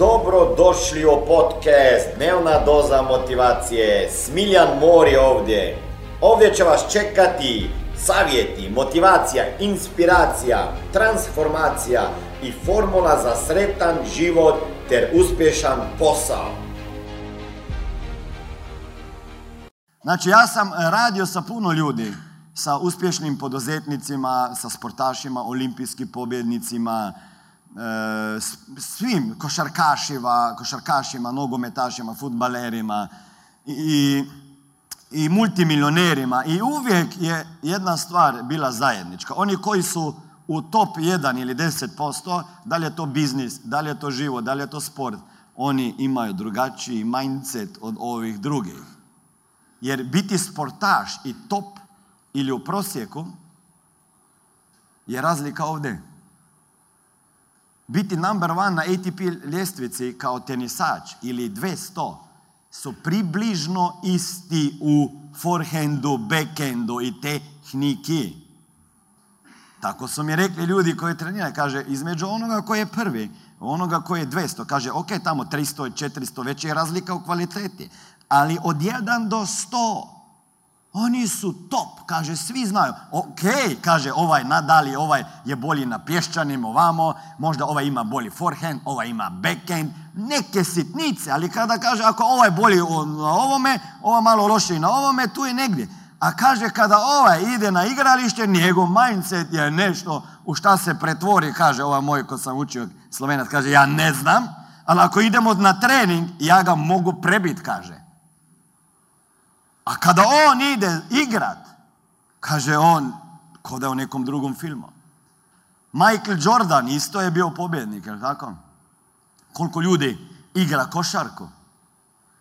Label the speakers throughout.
Speaker 1: Dobro došli u podcast Dnevna doza motivacije. Smiljan Mor je ovdje. Ovdje će vas čekati savjeti, motivacija, inspiracija, transformacija i formula za sretan život ter uspješan posao.
Speaker 2: Znači ja sam radio sa puno ljudi, sa uspješnim poduzetnicima, sa sportašima, olimpijskim pobjednicima, e, svim košarkašima, košarkašima, nogometašima, futbalerima i, i multimilionerima i uvijek je jedna stvar bila zajednička. Oni koji su u top 1 ili 10%, da li je to biznis, da li je to život, da li je to sport, oni imaju drugačiji mindset od ovih drugih. Jer biti sportaš i top ili u prosjeku je razlika ovdje. Biti number one na ATP ljestvici kao tenisač ili 200 su približno isti u forehandu, backhandu i tehniki. Tako su mi rekli ljudi koji treniraju. Kaže, između onoga koji je prvi, onoga koji je 200. Kaže, ok, tamo 300 i 400, već je razlika u kvaliteti. Ali od 1 do 100, oni su top. Kaže, svi znaju. Ok, kaže, ovaj nadali, ovaj je bolji na pješčanim ovamo, možda ovaj ima bolji forehand, ovaj ima backhand, neke sitnice, ali kada kaže, ako ovaj bolji na ovome, ovaj malo lošiji na ovome, tu je negdje. A kaže, kada ovaj ide na igralište, njegov mindset je nešto u šta se pretvori, kaže ovaj moj ko sam učio slovenac, kaže, ja ne znam, ali ako idemo na trening, ja ga mogu prebit, kaže. A kada on ide igrat, kaže on, ko da je u nekom drugom filmu. Michael Jordan isto je bio pobjednik, jel tako? Koliko ljudi igra košarku,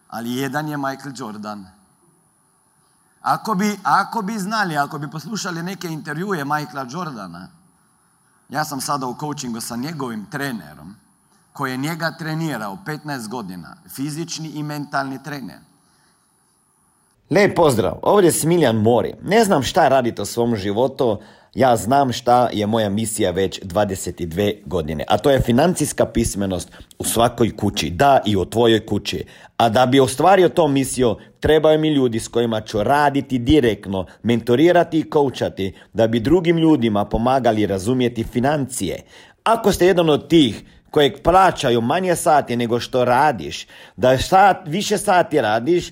Speaker 2: ali jedan je Michael Jordan. Ako bi, ako bi znali, ako bi poslušali neke intervjue Michaela Jordana, ja sam sada u coachingu sa njegovim trenerom, koji je njega trenirao 15 godina, fizični i mentalni trener.
Speaker 1: Lijep pozdrav, ovdje je Smiljan Mori. Ne znam šta radite u svom životu, ja znam šta je moja misija već 22 godine, a to je financijska pismenost u svakoj kući, da i u tvojoj kući. A da bi ostvario to misiju, trebaju mi ljudi s kojima ću raditi direktno, mentorirati i coachati, da bi drugim ljudima pomagali razumjeti financije. Ako ste jedan od tih kojeg plaćaju manje sati nego što radiš, da sat, više sati radiš,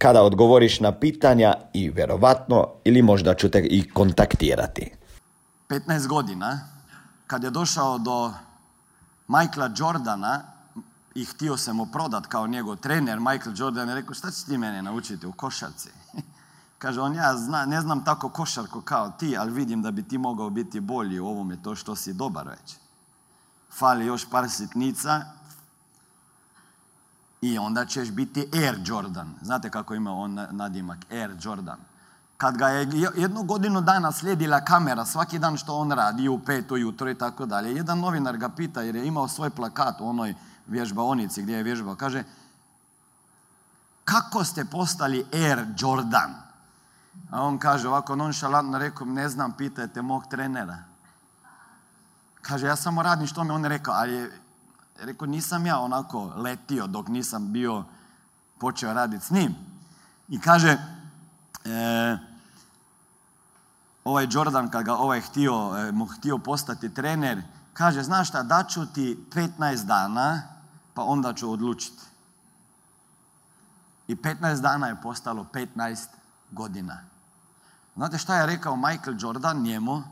Speaker 1: kada odgovoriš na pitanja i vjerovatno ili možda ću te i kontaktirati.
Speaker 2: 15 godina, kad je došao do Michaela Jordana i htio se mu prodat kao njegov trener, Michael Jordan je rekao, šta ćeš ti mene naučiti u košarci? Kaže on, ja zna, ne znam tako košarku kao ti, ali vidim da bi ti mogao biti bolji u ovome to što si dobar već. Fali još par sitnica i onda ćeš biti Air Jordan. Znate kako ima on na- nadimak? Air Jordan. Kad ga je je- jednu godinu dana slijedila kamera, svaki dan što on radi, u pet ujutro i tako dalje, jedan novinar ga pita jer je imao svoj plakat u onoj vježbaonici gdje je vježbao. Kaže, kako ste postali Air Jordan? A on kaže ovako nonšalantno, rekao, ne znam, pitajte mog trenera. Kaže, ja samo radim što mi on rekao, ali rekao, nisam ja onako letio dok nisam bio počeo raditi s njim. I kaže, e, ovaj Jordan kad ga ovaj htio, e, mu htio postati trener, kaže, znaš šta, daću ti 15 dana, pa onda ću odlučiti. I 15 dana je postalo 15 godina. Znate šta je rekao Michael Jordan njemu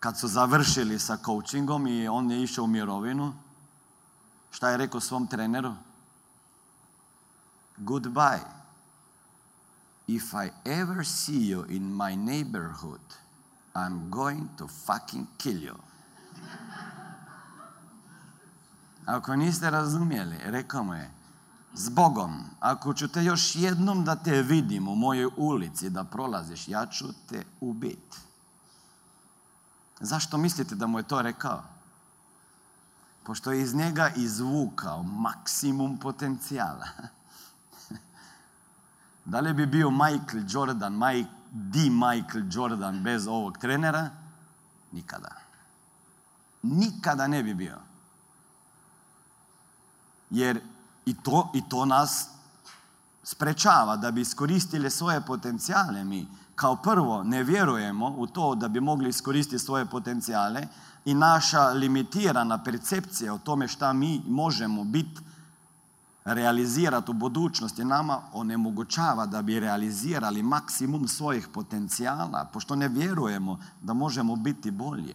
Speaker 2: kad su završili sa coachingom i on je išao u mirovinu? Šta je rekao svom treneru? Goodbye. If I ever see you in my neighborhood, I'm going to fucking kill you. Ako niste razumjeli, rekao mu je, S Bogom, ako ću te još jednom da te vidim u mojoj ulici da prolaziš, ja ću te ubiti. Zašto mislite da mu je to rekao? Pošto je iz njega izvukao maksimum potencijala. Da li bi bio Michael Jordan, Mike, di Michael Jordan bez ovog trenera? Nikada. Nikada ne bi bio. Jer i to, i to nas sprečava da bi iskoristili svoje potencijale mi. Kao prvo, ne vjerujemo u to da bi mogli iskoristiti svoje potencijale i naša limitirana percepcija o tome šta mi možemo biti realizirati u budućnosti nama onemogućava da bi realizirali maksimum svojih potencijala, pošto ne vjerujemo da možemo biti bolji.